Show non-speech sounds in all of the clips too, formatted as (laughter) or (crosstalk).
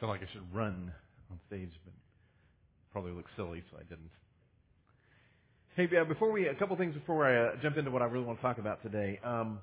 feel like I should run on stage, but probably look silly, so I didn't. Hey, before we, a couple things before I uh, jump into what I really want to talk about today. Um,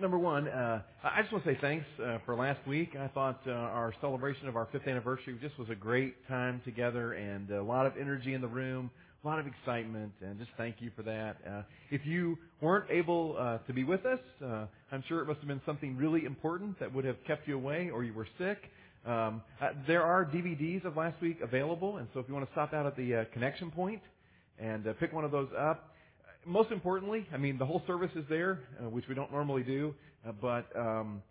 number one, uh, I just want to say thanks uh, for last week. I thought uh, our celebration of our fifth anniversary just was a great time together, and a lot of energy in the room, a lot of excitement, and just thank you for that. Uh, if you weren't able uh, to be with us, uh, I'm sure it must have been something really important that would have kept you away, or you were sick. Um, uh, there are DVDs of last week available, and so if you want to stop out at the uh, connection point and uh, pick one of those up. Most importantly, I mean, the whole service is there, uh, which we don't normally do, uh, but um,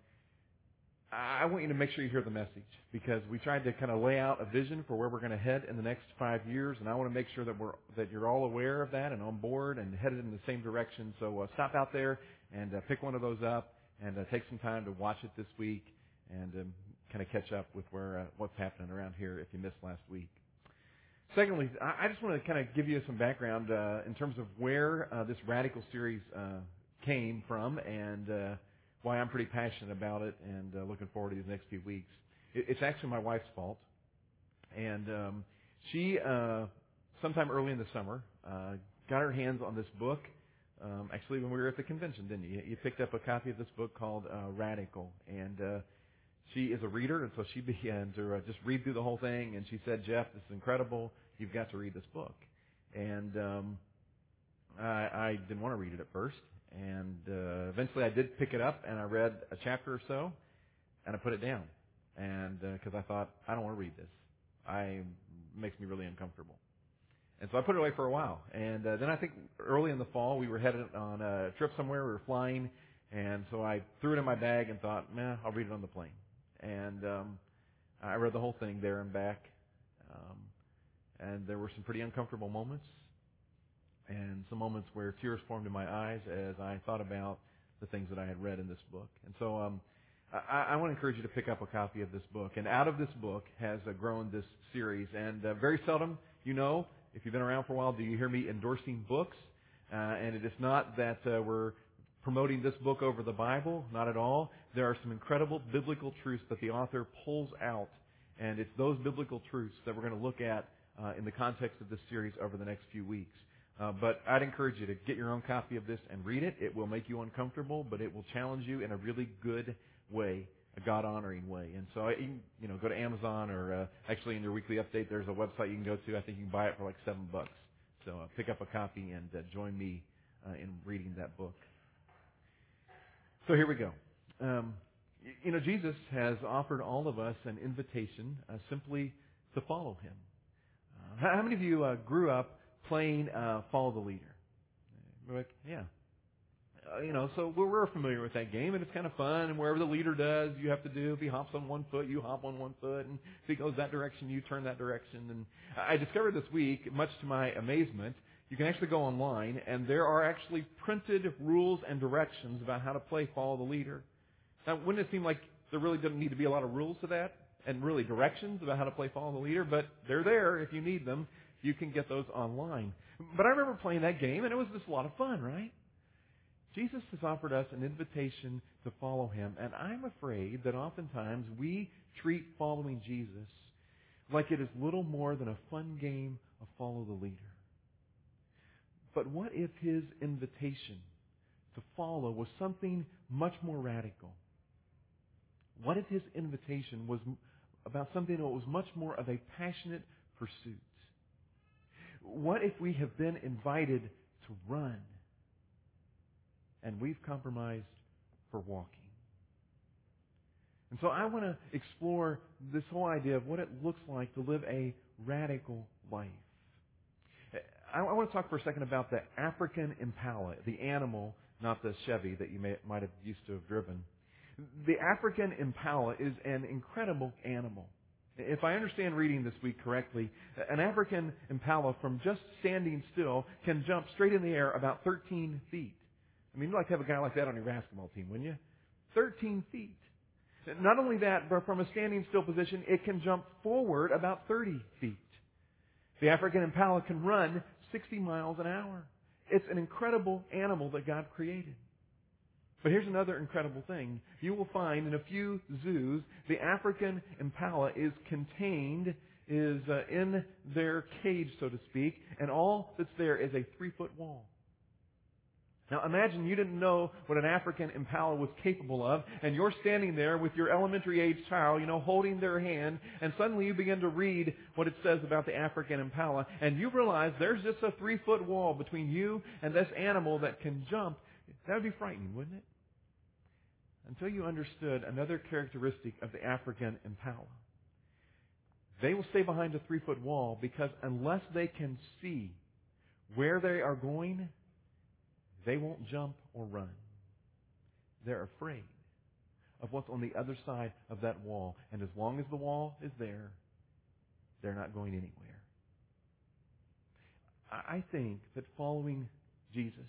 I want you to make sure you hear the message because we tried to kind of lay out a vision for where we're going to head in the next five years, and I want to make sure that we're that you're all aware of that and on board and headed in the same direction. So uh, stop out there and uh, pick one of those up and uh, take some time to watch it this week and um, kind of catch up with where uh, what's happening around here if you missed last week. Secondly, I just want to kind of give you some background uh, in terms of where uh, this radical series uh, came from and uh, why I'm pretty passionate about it and uh, looking forward to these next few weeks. It's actually my wife's fault, and um, she sometime early in the summer got her hands on this book. Um, actually, when we were at the convention, didn't you? You picked up a copy of this book called Radical, and she is a reader, and so she (laughs) began to uh, just read through the whole thing. And she said, "Jeff, this is incredible. You've got to read this book." And um, I, I didn't want to read it at first, and uh, eventually I did pick it up, and I read a chapter or so, and I put it down, and because uh, I thought I don't want to read this, I it makes me really uncomfortable. And so I put it away for a while. And uh, then I think early in the fall we were headed on a trip somewhere. We were flying, and so I threw it in my bag and thought, "Nah, I'll read it on the plane." And um, I read the whole thing there and back. Um, and there were some pretty uncomfortable moments, and some moments where tears formed in my eyes as I thought about the things that I had read in this book. And so um, I, I want to encourage you to pick up a copy of this book. And out of this book has uh, grown this series. And uh, very seldom, you know, if you've been around for a while, do you hear me endorsing books? Uh, and it is not that uh, we're promoting this book over the Bible, not at all. There are some incredible biblical truths that the author pulls out, and it's those biblical truths that we're going to look at uh, in the context of this series over the next few weeks. Uh, but I'd encourage you to get your own copy of this and read it. It will make you uncomfortable, but it will challenge you in a really good way, a God-honoring way. And so, you you know, go to Amazon or uh, actually in your weekly update, there's a website you can go to. I think you can buy it for like seven bucks. So uh, pick up a copy and uh, join me uh, in reading that book. So here we go. Um, you know, Jesus has offered all of us an invitation uh, simply to follow him. Uh, how many of you uh, grew up playing uh, Follow the Leader? Like, yeah. Uh, you know, so we're, we're familiar with that game, and it's kind of fun. And wherever the leader does, you have to do. If he hops on one foot, you hop on one foot, and if he goes that direction, you turn that direction. And I discovered this week, much to my amazement, you can actually go online, and there are actually printed rules and directions about how to play Follow the Leader. Now, wouldn't it seem like there really doesn't need to be a lot of rules to that, and really directions about how to play Follow the Leader? But they're there if you need them. You can get those online. But I remember playing that game, and it was just a lot of fun, right? Jesus has offered us an invitation to follow him, and I'm afraid that oftentimes we treat following Jesus like it is little more than a fun game of follow the leader. But what if his invitation to follow was something much more radical? What if his invitation was about something that was much more of a passionate pursuit? What if we have been invited to run and we've compromised for walking? And so I want to explore this whole idea of what it looks like to live a radical life. I, I want to talk for a second about the African impala, the animal, not the Chevy that you may, might have used to have driven. The African impala is an incredible animal. If I understand reading this week correctly, an African impala from just standing still can jump straight in the air about 13 feet. I mean, you'd like to have a guy like that on your basketball team, wouldn't you? 13 feet. Not only that, but from a standing still position, it can jump forward about 30 feet. The African impala can run 60 miles an hour. It's an incredible animal that God created. But here's another incredible thing. You will find in a few zoos, the African impala is contained, is uh, in their cage, so to speak, and all that's there is a three foot wall. Now imagine you didn't know what an African impala was capable of, and you're standing there with your elementary age child, you know, holding their hand, and suddenly you begin to read what it says about the African impala, and you realize there's just a three foot wall between you and this animal that can jump. That would be frightening, wouldn't it? Until you understood another characteristic of the African impala. They will stay behind a three foot wall because unless they can see where they are going, they won't jump or run. They're afraid of what's on the other side of that wall. And as long as the wall is there, they're not going anywhere. I think that following Jesus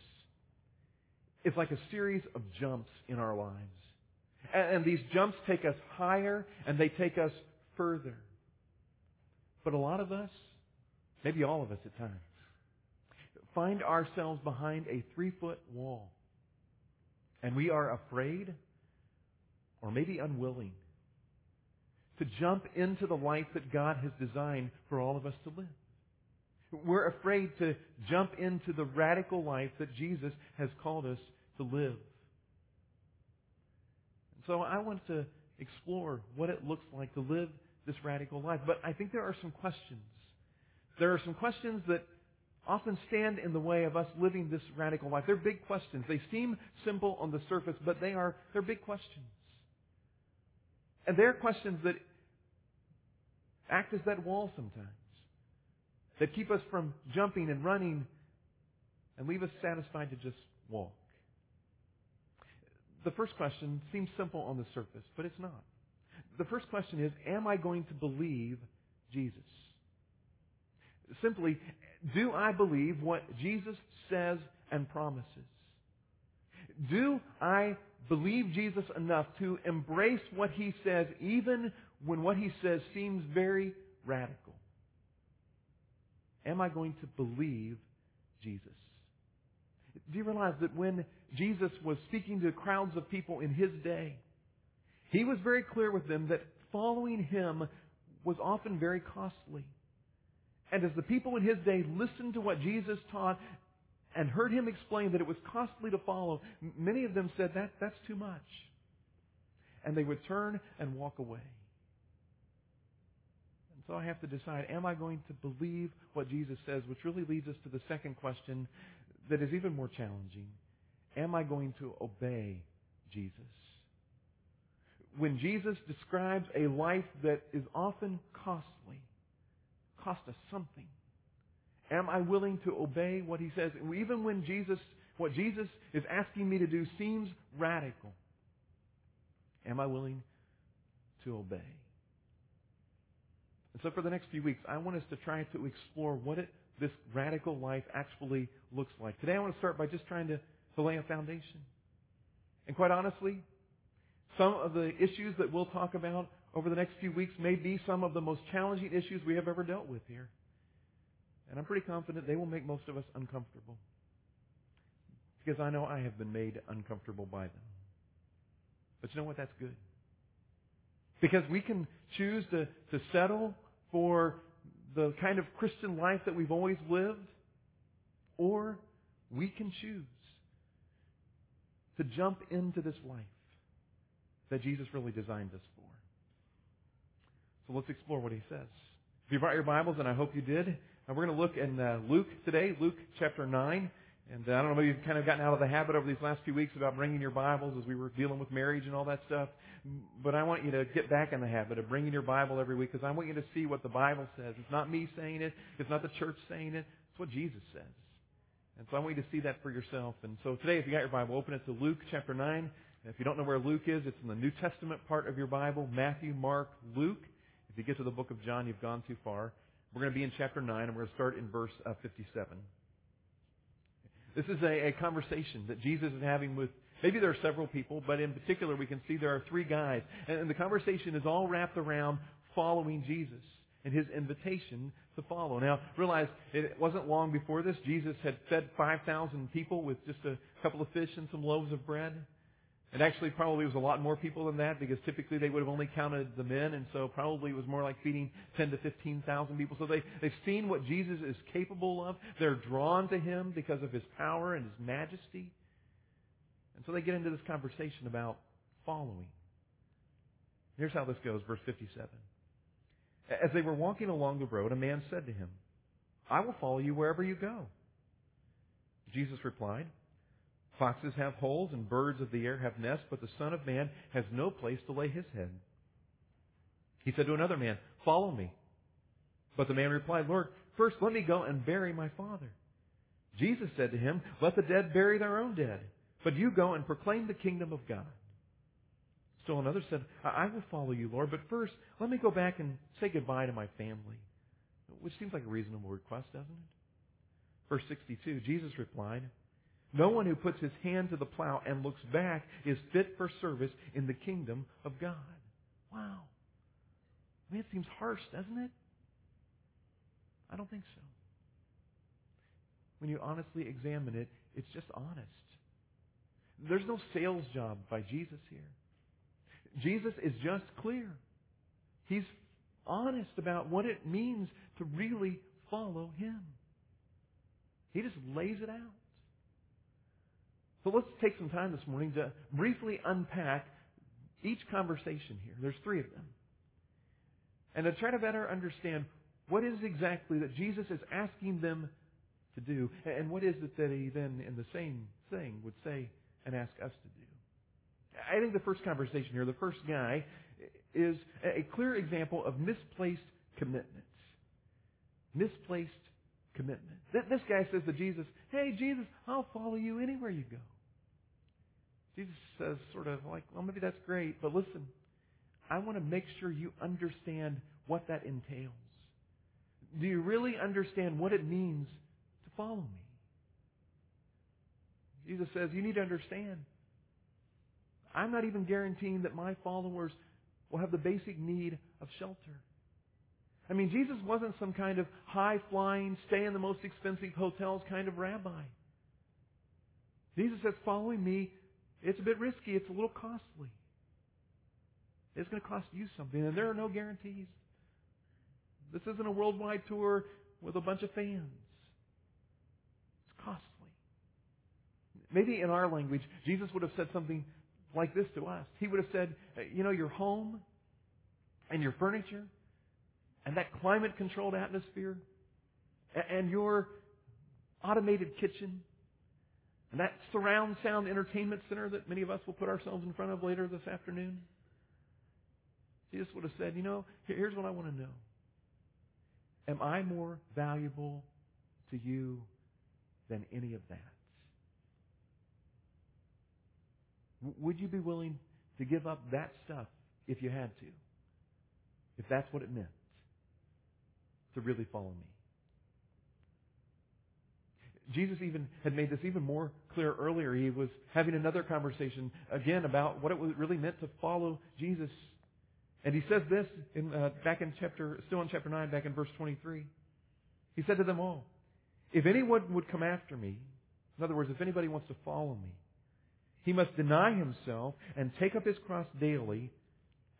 is like a series of jumps in our lives. And these jumps take us higher and they take us further. But a lot of us, maybe all of us at times, find ourselves behind a three foot wall. And we are afraid or maybe unwilling to jump into the life that God has designed for all of us to live. We're afraid to jump into the radical life that Jesus has called us to live. So I want to explore what it looks like to live this radical life. But I think there are some questions. There are some questions that often stand in the way of us living this radical life. They're big questions. They seem simple on the surface, but they are they're big questions. And they're questions that act as that wall sometimes. That keep us from jumping and running and leave us satisfied to just walk. The first question seems simple on the surface, but it's not. The first question is, am I going to believe Jesus? Simply, do I believe what Jesus says and promises? Do I believe Jesus enough to embrace what he says even when what he says seems very radical? Am I going to believe Jesus? Do you realize that when Jesus was speaking to crowds of people in his day, he was very clear with them that following him was often very costly. And as the people in his day listened to what Jesus taught and heard him explain that it was costly to follow, many of them said, that, that's too much. And they would turn and walk away. And so I have to decide, am I going to believe what Jesus says? Which really leads us to the second question that is even more challenging. Am I going to obey Jesus? When Jesus describes a life that is often costly, cost us something. Am I willing to obey what he says? Even when Jesus, what Jesus is asking me to do seems radical. Am I willing to obey? And so for the next few weeks, I want us to try to explore what it, this radical life actually looks like. Today I want to start by just trying to, to lay a foundation. And quite honestly, some of the issues that we'll talk about over the next few weeks may be some of the most challenging issues we have ever dealt with here. And I'm pretty confident they will make most of us uncomfortable. Because I know I have been made uncomfortable by them. But you know what? That's good. Because we can choose to, to settle for the kind of Christian life that we've always lived, or we can choose to jump into this life that Jesus really designed us for. So let's explore what he says. If you brought your Bibles, and I hope you did, we're going to look in uh, Luke today, Luke chapter 9. And uh, I don't know, maybe you've kind of gotten out of the habit over these last few weeks about bringing your Bibles as we were dealing with marriage and all that stuff. But I want you to get back in the habit of bringing your Bible every week because I want you to see what the Bible says. It's not me saying it. It's not the church saying it. It's what Jesus says. And so I want you to see that for yourself. And so today, if you got your Bible, open it to Luke chapter 9. And If you don't know where Luke is, it's in the New Testament part of your Bible Matthew, Mark, Luke. If you get to the book of John, you've gone too far. We're going to be in chapter 9, and we're going to start in verse uh, 57. This is a, a conversation that Jesus is having with, maybe there are several people, but in particular we can see there are three guys. And, and the conversation is all wrapped around following Jesus and his invitation to follow. Now, realize it wasn't long before this. Jesus had fed 5,000 people with just a couple of fish and some loaves of bread. And actually probably was a lot more people than that because typically they would have only counted the men and so probably it was more like feeding 10 to 15,000 people. So they, they've seen what Jesus is capable of. They're drawn to Him because of His power and His majesty. And so they get into this conversation about following. Here's how this goes, verse 57. As they were walking along the road, a man said to him, I will follow you wherever you go. Jesus replied, Foxes have holes and birds of the air have nests, but the Son of Man has no place to lay his head. He said to another man, Follow me. But the man replied, Lord, first let me go and bury my father. Jesus said to him, Let the dead bury their own dead, but you go and proclaim the kingdom of God. Still another said, I will follow you, Lord, but first let me go back and say goodbye to my family. Which seems like a reasonable request, doesn't it? Verse 62, Jesus replied, No one who puts his hand to the plow and looks back is fit for service in the kingdom of God. Wow. I mean, it seems harsh, doesn't it? I don't think so. When you honestly examine it, it's just honest. There's no sales job by Jesus here. Jesus is just clear. He's honest about what it means to really follow Him. He just lays it out. So let's take some time this morning to briefly unpack each conversation here. There's three of them. And to try to better understand what is exactly that Jesus is asking them to do, and what is it that he then, in the same thing, would say and ask us to do. I think the first conversation here, the first guy, is a clear example of misplaced commitments. Misplaced commitment. This guy says to Jesus, Hey, Jesus, I'll follow you anywhere you go. Jesus says, sort of like, Well, maybe that's great, but listen, I want to make sure you understand what that entails. Do you really understand what it means to follow me? Jesus says, You need to understand. I'm not even guaranteeing that my followers will have the basic need of shelter. I mean, Jesus wasn't some kind of high flying, stay in the most expensive hotels kind of rabbi. Jesus says, following me, it's a bit risky, it's a little costly. It's going to cost you something, and there are no guarantees. This isn't a worldwide tour with a bunch of fans. It's costly. Maybe in our language, Jesus would have said something like this to us. He would have said, you know, your home and your furniture and that climate controlled atmosphere and your automated kitchen and that surround sound entertainment center that many of us will put ourselves in front of later this afternoon. Jesus would have said, you know, here's what I want to know. Am I more valuable to you than any of that? Would you be willing to give up that stuff if you had to? If that's what it meant to really follow me? Jesus even had made this even more clear earlier. He was having another conversation again about what it really meant to follow Jesus. And he says this in, uh, back in chapter, still in chapter 9, back in verse 23. He said to them all, If anyone would come after me, in other words, if anybody wants to follow me, he must deny himself and take up his cross daily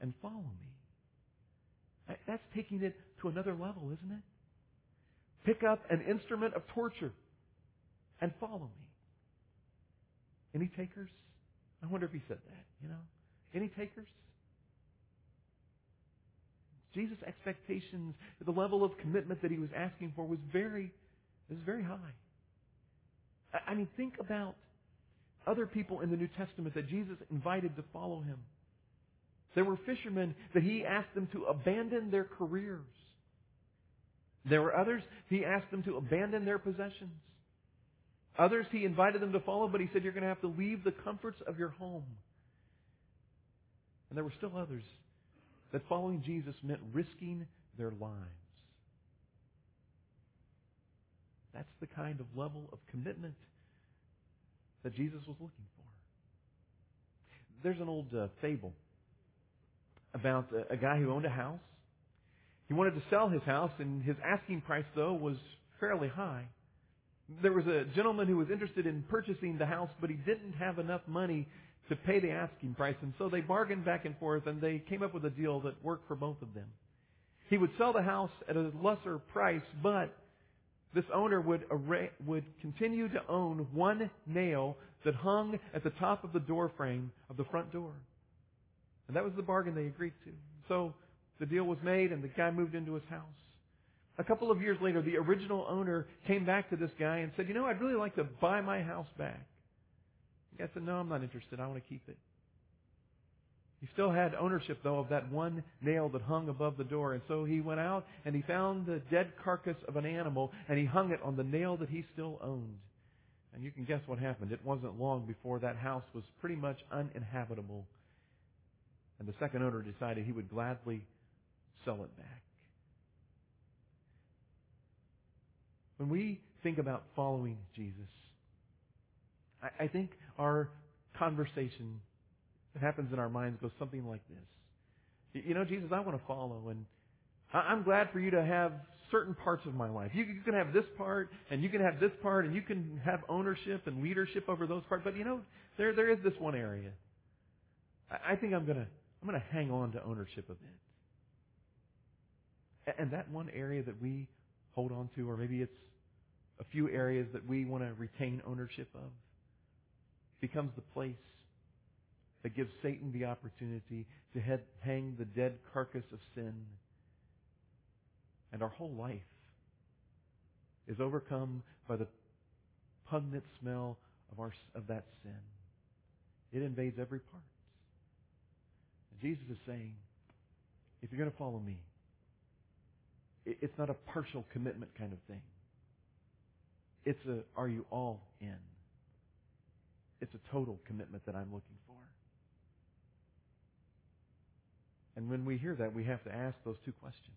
and follow me. That's taking it to another level, isn't it? Pick up an instrument of torture and follow me. Any takers? I wonder if he said that, you know? Any takers? Jesus' expectations, the level of commitment that he was asking for was very, was very high. I mean, think about other people in the New Testament that Jesus invited to follow him. There were fishermen that he asked them to abandon their careers. There were others he asked them to abandon their possessions. Others he invited them to follow, but he said, You're going to have to leave the comforts of your home. And there were still others that following Jesus meant risking their lives. That's the kind of level of commitment that Jesus was looking for. There's an old uh, fable about a, a guy who owned a house. He wanted to sell his house, and his asking price, though, was fairly high. There was a gentleman who was interested in purchasing the house, but he didn't have enough money to pay the asking price. And so they bargained back and forth and they came up with a deal that worked for both of them. He would sell the house at a lesser price, but this owner would, arra- would continue to own one nail that hung at the top of the door frame of the front door. And that was the bargain they agreed to. So the deal was made and the guy moved into his house. A couple of years later, the original owner came back to this guy and said, you know, I'd really like to buy my house back. The guy said, no, I'm not interested. I want to keep it. He still had ownership, though, of that one nail that hung above the door. And so he went out and he found the dead carcass of an animal and he hung it on the nail that he still owned. And you can guess what happened. It wasn't long before that house was pretty much uninhabitable. And the second owner decided he would gladly sell it back. When we think about following Jesus, I, I think our conversation that happens in our minds goes something like this. You know, Jesus, I want to follow, and I'm glad for you to have certain parts of my life. You, can have this part, and you can have this part, and you can have ownership and leadership over those parts. But you know, there there is this one area. I, I think I'm gonna I'm gonna hang on to ownership of it. And that one area that we hold on to, or maybe it's a few areas that we want to retain ownership of, becomes the place that gives Satan the opportunity to head, hang the dead carcass of sin. And our whole life is overcome by the pungent smell of, our, of that sin. It invades every part. Jesus is saying, if you're going to follow me, it's not a partial commitment kind of thing. It's a, are you all in? It's a total commitment that I'm looking for. And when we hear that, we have to ask those two questions.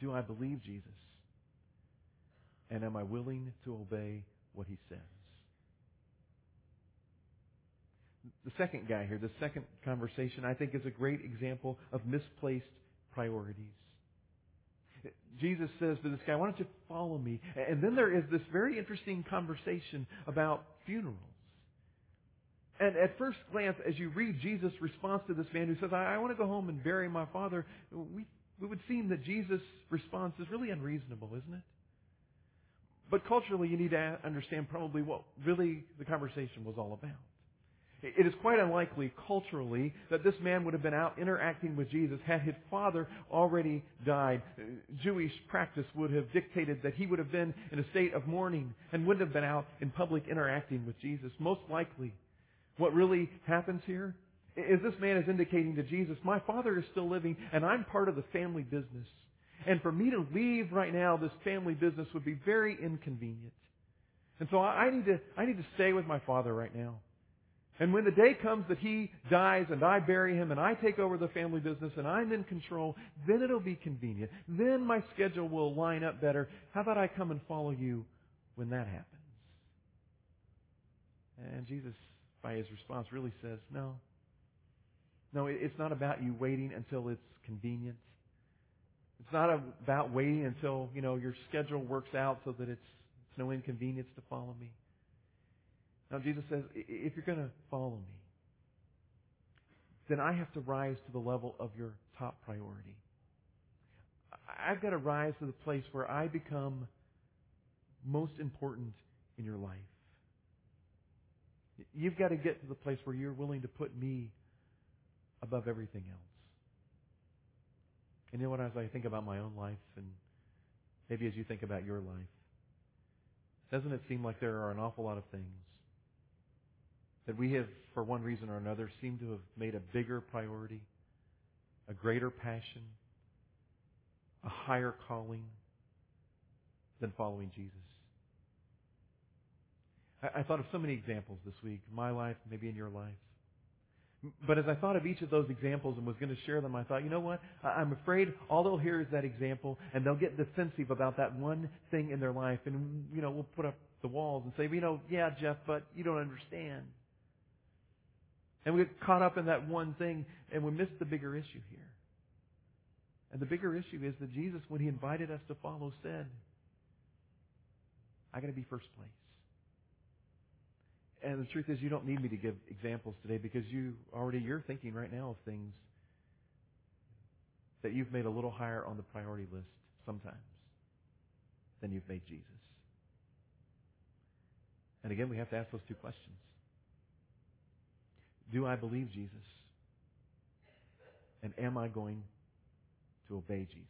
Do I believe Jesus? And am I willing to obey what he says? The second guy here, the second conversation, I think is a great example of misplaced priorities. Jesus says to this guy, why don't you follow me? And then there is this very interesting conversation about funerals. And at first glance, as you read Jesus' response to this man who says, I, I want to go home and bury my father, we, we would seem that Jesus' response is really unreasonable, isn't it? But culturally, you need to understand probably what really the conversation was all about. It is quite unlikely culturally that this man would have been out interacting with Jesus had his father already died. Jewish practice would have dictated that he would have been in a state of mourning and wouldn't have been out in public interacting with Jesus. Most likely, what really happens here is this man is indicating to Jesus, my father is still living and I'm part of the family business. And for me to leave right now, this family business would be very inconvenient. And so I need to, I need to stay with my father right now. And when the day comes that he dies and I bury him and I take over the family business and I'm in control, then it'll be convenient. Then my schedule will line up better. How about I come and follow you when that happens? And Jesus by his response really says, no. No, it's not about you waiting until it's convenient. It's not about waiting until, you know, your schedule works out so that it's, it's no inconvenience to follow me. Now Jesus says, if you're going to follow me, then I have to rise to the level of your top priority. I've got to rise to the place where I become most important in your life. You've got to get to the place where you're willing to put me above everything else. And you know what, as I think about my own life, and maybe as you think about your life, doesn't it seem like there are an awful lot of things that we have, for one reason or another, seem to have made a bigger priority, a greater passion, a higher calling than following Jesus? I, I thought of so many examples this week, my life, maybe in your life. But as I thought of each of those examples and was going to share them, I thought, you know what? I'm afraid all they'll hear is that example, and they'll get defensive about that one thing in their life. And, you know, we'll put up the walls and say, you know, yeah, Jeff, but you don't understand. And we get caught up in that one thing, and we miss the bigger issue here. And the bigger issue is that Jesus, when He invited us to follow, said, I got to be first place. And the truth is, you don't need me to give examples today because you already you're thinking right now of things that you've made a little higher on the priority list sometimes than you've made Jesus. And again, we have to ask those two questions. Do I believe Jesus? And am I going to obey Jesus?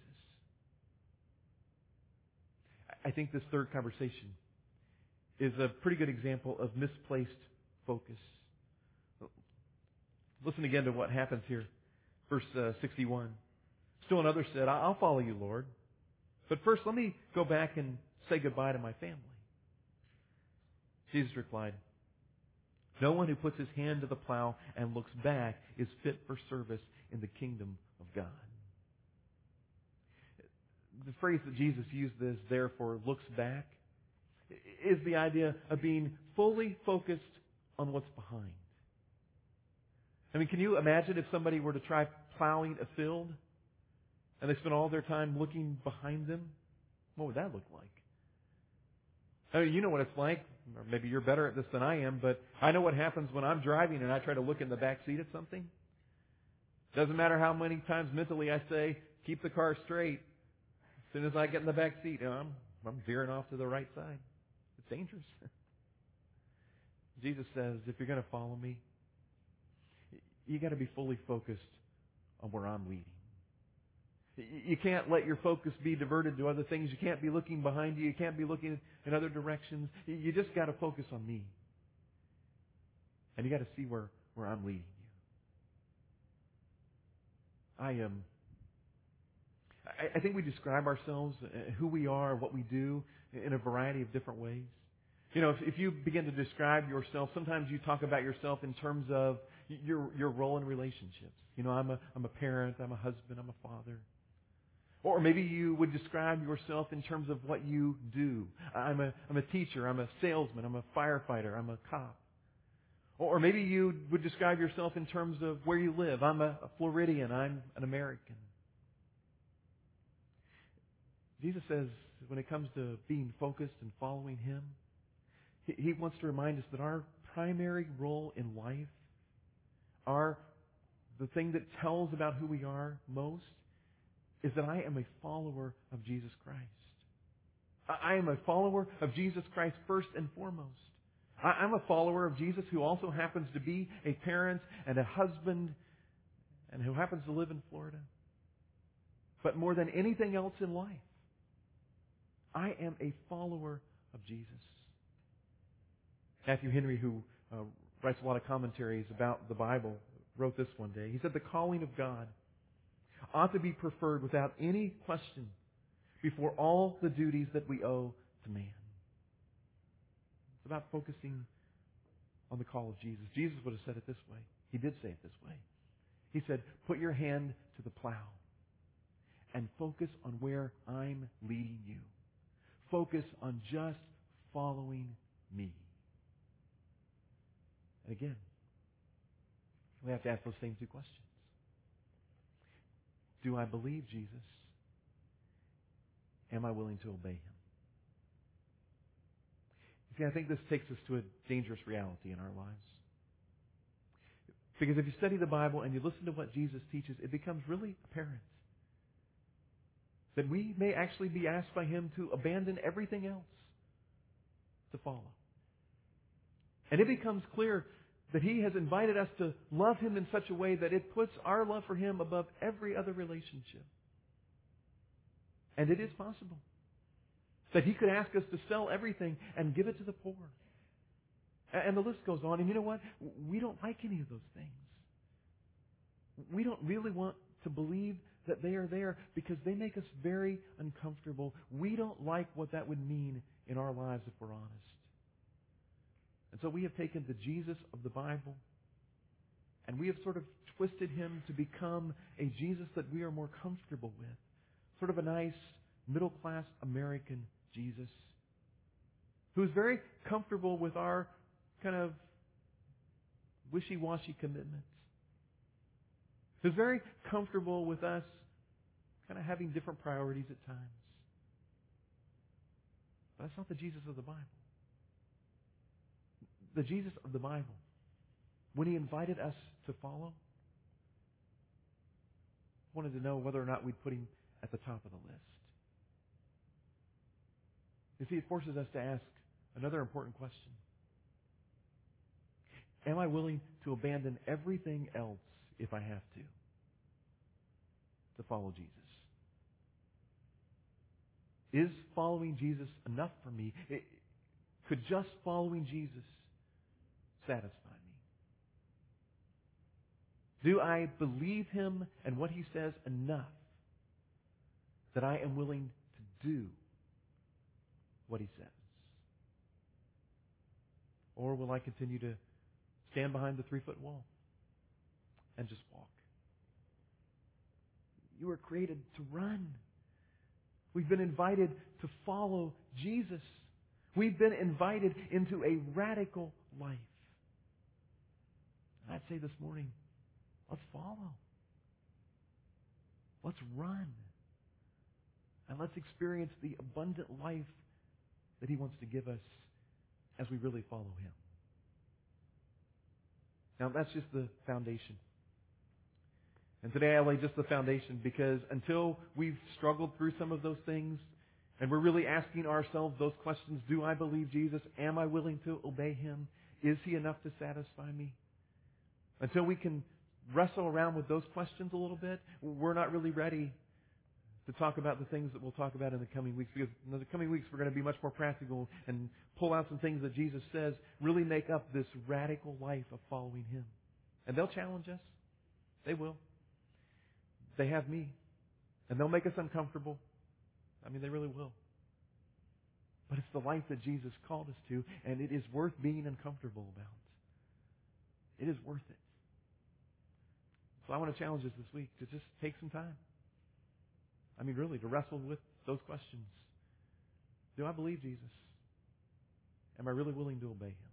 I think this third conversation is a pretty good example of misplaced focus. Listen again to what happens here. Verse uh, 61. Still another said, I'll follow you, Lord. But first, let me go back and say goodbye to my family. Jesus replied, No one who puts his hand to the plow and looks back is fit for service in the kingdom of God. The phrase that Jesus used this, therefore, looks back, is the idea of being fully focused on what's behind. I mean, can you imagine if somebody were to try plowing a field and they spent all their time looking behind them? What would that look like? I mean, you know what it's like, or maybe you're better at this than I am, but I know what happens when I'm driving and I try to look in the back seat at something. Doesn't matter how many times mentally I say, keep the car straight. As soon as I get in the back seat, I'm, I'm veering off to the right side. It's dangerous. (laughs) Jesus says, if you're going to follow me, you got to be fully focused on where I'm leading. You can't let your focus be diverted to other things. You can't be looking behind you. You can't be looking in other directions. You just got to focus on me. And you got to see where, where I'm leading you. I am. Um, I, I think we describe ourselves, uh, who we are, what we do, in a variety of different ways. You know, if, if you begin to describe yourself, sometimes you talk about yourself in terms of your your role in relationships. You know, I'm a I'm a parent, I'm a husband, I'm a father. Or maybe you would describe yourself in terms of what you do. I'm a, I'm a teacher, I'm a salesman, I'm a firefighter, I'm a cop. Or maybe you would describe yourself in terms of where you live. I'm a, Floridian, I'm an American. Jesus says when it comes to being focused and following Him, He, he wants to remind us that our primary role in life, our the thing that tells about who we are most, is that I am a follower of Jesus Christ. I am a follower of Jesus Christ first and foremost. I'm a follower of Jesus who also happens to be a parent and a husband and who happens to live in Florida. But more than anything else in life, I am a follower of Jesus. Matthew Henry, who uh, writes a lot of commentaries about the Bible, wrote this one day. He said, The calling of God ought to be preferred without any question before all the duties that we owe to man. It's about focusing on the call of Jesus. Jesus would have said it this way. He did say it this way. He said, Put your hand to the plow and focus on where I'm leading you. Focus on just following me. And again, we have to ask those same two questions. Do I believe Jesus? Am I willing to obey him? See, I think this takes us to a dangerous reality in our lives. Because if you study the Bible and you listen to what Jesus teaches, it becomes really apparent that we may actually be asked by him to abandon everything else to follow. And it becomes clear that He has invited us to love Him in such a way that it puts our love for Him above every other relationship. And it is possible that He could ask us to sell everything and give it to the poor. And the list goes on. And you know what? We don't like any of those things. We don't really want to believe that they are there because they make us very uncomfortable. We don't like what that would mean in our lives if we're honest. And so we have taken the Jesus of the Bible and we have sort of twisted him to become a Jesus that we are more comfortable with. Sort of a nice middle class American Jesus who's very comfortable with our kind of wishy washy commitments. Who's very comfortable with us kind of having different priorities at times. But that's not the Jesus of the Bible. The Jesus of the Bible, when he invited us to follow, wanted to know whether or not we'd put him at the top of the list. You see, it forces us to ask another important question. Am I willing to abandon everything else if I have to to follow Jesus? Is following Jesus enough for me? It, could just following Jesus satisfy me? Do I believe him and what he says enough that I am willing to do what he says? Or will I continue to stand behind the three foot wall and just walk? You were created to run. We've been invited to follow Jesus. We've been invited into a radical life. I'd say this morning, let's follow. Let's run. And let's experience the abundant life that He wants to give us as we really follow Him. Now, that's just the foundation. And today I lay just the foundation because until we've struggled through some of those things and we're really asking ourselves those questions, do I believe Jesus? Am I willing to obey Him? Is He enough to satisfy me? Until we can wrestle around with those questions a little bit, we're not really ready to talk about the things that we'll talk about in the coming weeks because in the coming weeks we're going to be much more practical and pull out some things that Jesus says really make up this radical life of following Him. And they'll challenge us. They will. They have me. And they'll make us uncomfortable. I mean, they really will. But it's the life that Jesus called us to, and it is worth being uncomfortable about. It is worth it. So I want to challenge us this week to just take some time. I mean, really, to wrestle with those questions. Do I believe Jesus? Am I really willing to obey Him?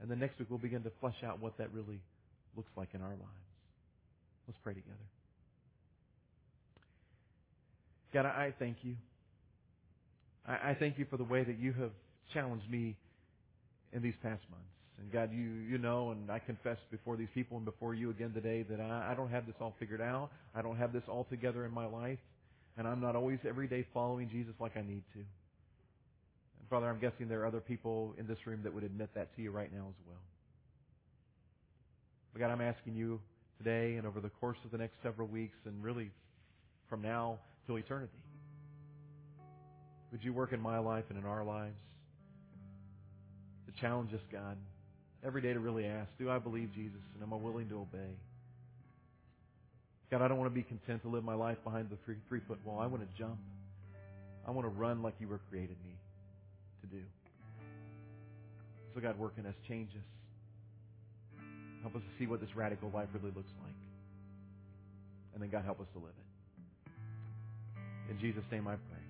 And then next week we'll begin to flesh out what that really looks like in our lives. Let's pray together. God, I thank you. I thank you for the way that you have challenged me in these past months. And God, you, you know, and I confess before these people and before you again today that I, I don't have this all figured out. I don't have this all together in my life. And I'm not always every day following Jesus like I need to. And Father, I'm guessing there are other people in this room that would admit that to you right now as well. But God, I'm asking you today and over the course of the next several weeks and really from now till eternity, would you work in my life and in our lives to challenge us, God, every day to really ask, do I believe Jesus and am I willing to obey? God, I don't want to be content to live my life behind the three, three foot wall. I want to jump. I want to run like you were created me to do. So God, work in us, change us. Help us to see what this radical life really looks like. And then God, help us to live it. In Jesus' name I pray.